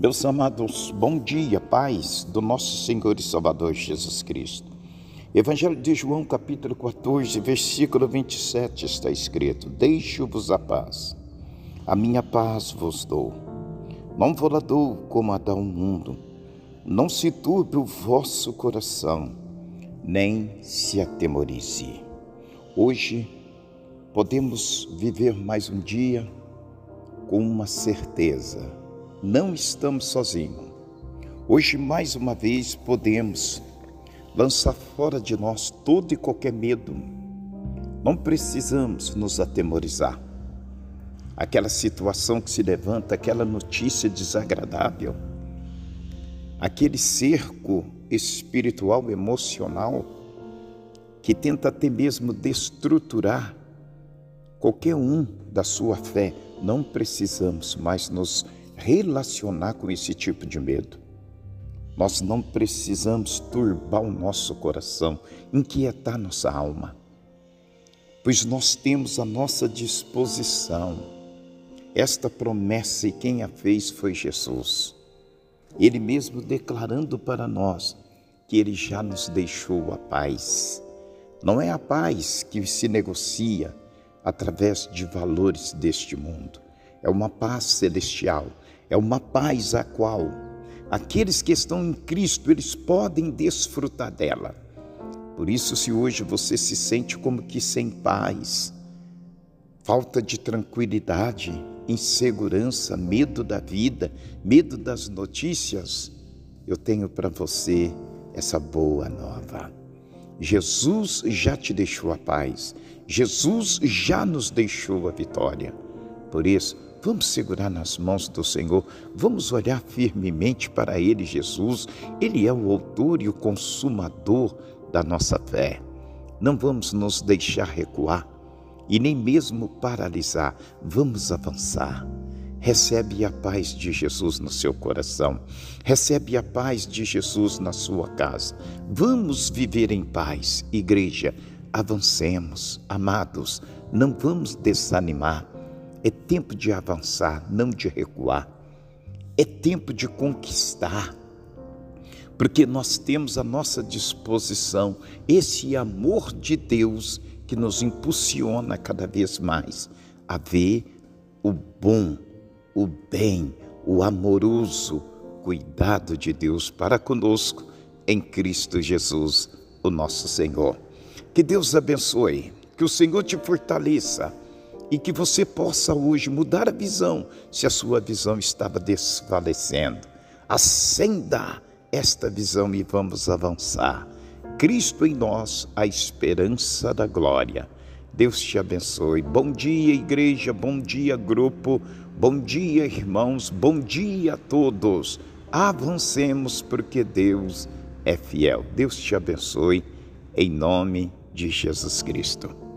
Meus amados, bom dia, paz do nosso Senhor e Salvador Jesus Cristo. Evangelho de João, capítulo 14, versículo 27 está escrito: Deixo-vos a paz, a minha paz vos dou. Não vou lá dou como a dá o mundo. Não se turbe o vosso coração, nem se atemorize. Hoje podemos viver mais um dia com uma certeza não estamos sozinhos. Hoje, mais uma vez, podemos lançar fora de nós todo e qualquer medo. Não precisamos nos atemorizar. Aquela situação que se levanta, aquela notícia desagradável, aquele cerco espiritual, emocional, que tenta até mesmo destruturar qualquer um da sua fé, não precisamos mais nos relacionar com esse tipo de medo. Nós não precisamos turbar o nosso coração, inquietar nossa alma, pois nós temos à nossa disposição esta promessa e quem a fez foi Jesus. Ele mesmo declarando para nós que ele já nos deixou a paz. Não é a paz que se negocia através de valores deste mundo, é uma paz celestial, é uma paz a qual aqueles que estão em Cristo, eles podem desfrutar dela. Por isso, se hoje você se sente como que sem paz, falta de tranquilidade, insegurança, medo da vida, medo das notícias, eu tenho para você essa boa nova. Jesus já te deixou a paz, Jesus já nos deixou a vitória. Por isso, Vamos segurar nas mãos do Senhor, vamos olhar firmemente para Ele, Jesus. Ele é o autor e o consumador da nossa fé. Não vamos nos deixar recuar e nem mesmo paralisar, vamos avançar. Recebe a paz de Jesus no seu coração, recebe a paz de Jesus na sua casa. Vamos viver em paz, igreja. Avancemos, amados, não vamos desanimar é tempo de avançar, não de recuar. É tempo de conquistar. Porque nós temos à nossa disposição esse amor de Deus que nos impulsiona cada vez mais a ver o bom, o bem, o amoroso cuidado de Deus para conosco em Cristo Jesus, o nosso Senhor. Que Deus abençoe, que o Senhor te fortaleça e que você possa hoje mudar a visão se a sua visão estava desfalecendo. Acenda esta visão e vamos avançar. Cristo em nós, a esperança da glória. Deus te abençoe. Bom dia, igreja. Bom dia, grupo. Bom dia, irmãos. Bom dia a todos. Avancemos porque Deus é fiel. Deus te abençoe em nome de Jesus Cristo.